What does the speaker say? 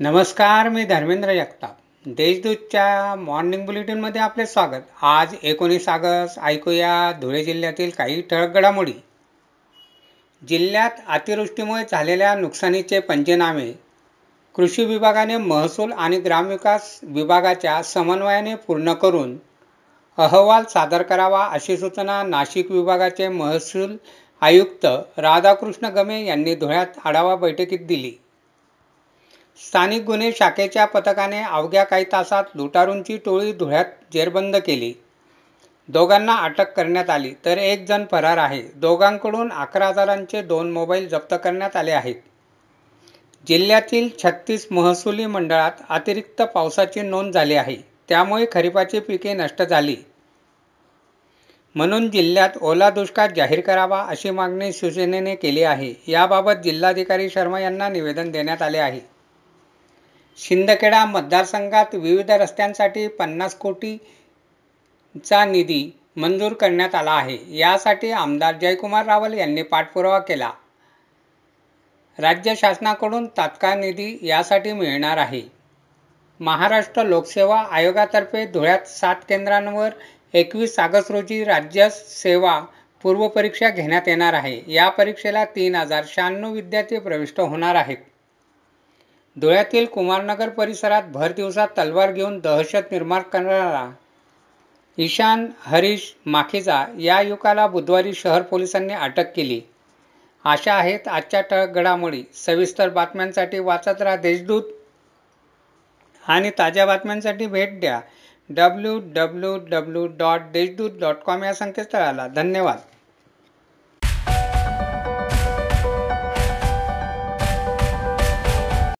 नमस्कार मी धर्मेंद्र जगताप देशदूतच्या मॉर्निंग बुलेटिनमध्ये आपले स्वागत. आज एकोणीस ऑगस्ट ऐकूया धुळे जिल्ह्यातील काही ठळक घडामोडी. जिल्ह्यात अतिवृष्टीमुळे झालेल्या नुकसानीचे पंचनामे. कृषी विभागाने महसूल आणि ग्रामविकास विभागाच्या समन्वयाने पूर्ण करून अहवाल सादर करावा अशी सूचना नाशिक विभागाचे महसूल आयुक्त राधाकृष्ण गमे यांनी धुळ्यात आढावा बैठकीत दिली. स्थानिक गुन्हे शाखेच्या पथकाने अवघ्या काही तासात लुटारूंची टोळी धुळ्यात जेरबंद केली. दोघांना अटक करण्यात आली तर एक जण फरार आहे. दोघांकडून अकरा हजारांचे दोन मोबाईल जप्त करण्यात आले आहेत. जिल्ह्यातील छत्तीस महसुली मंडळात अतिरिक्त पावसाची नोंद झाली आहे. त्यामुळे खरीपाची पिके नष्ट झाली. म्हणून जिल्ह्यात ओला दुष्काळ जाहीर करावा अशी मागणी शिवसेनेने केली आहे. याबाबत जिल्हाधिकारी शर्मा यांना निवेदन देण्यात आले आहे. शिंदखेडा मतदारसंघात विविध रस्त्यांसाठी पन्नास कोटीचा निधी मंजूर करण्यात आला आहे. यासाठी आमदार जयकुमार रावल यांनी पाठपुरावा केला. राज्य शासनाकडून तात्काळ निधी यासाठी मिळणार आहे. महाराष्ट्र लोकसेवा आयोगातर्फे धुळ्यात सात केंद्रांवर एकवीस ऑगस्ट रोजी राज्य सेवा पूर्वपरीक्षा घेण्यात येणार आहे. या परीक्षेला तीन हजार शहाण्णव विद्यार्थी प्रविष्ट होणार आहेत. धुळ्यातील कुमारनगर परिसरात भर दिवसात तलवार घेऊन दहशत निर्माण करणारा ईशान हरीश माखेजा या युवकाला बुधवारी शहर पोलिसांनी अटक केली. अशा आहेत आजच्या ठळक घडामोडी सविस्तर बातम्यांसाठी वाचत राहा देशदूत आणि ताज्या बातम्यांसाठी भेट द्या. W W W dot Deshdoot dot com या संकेतस्थळाला. धन्यवाद.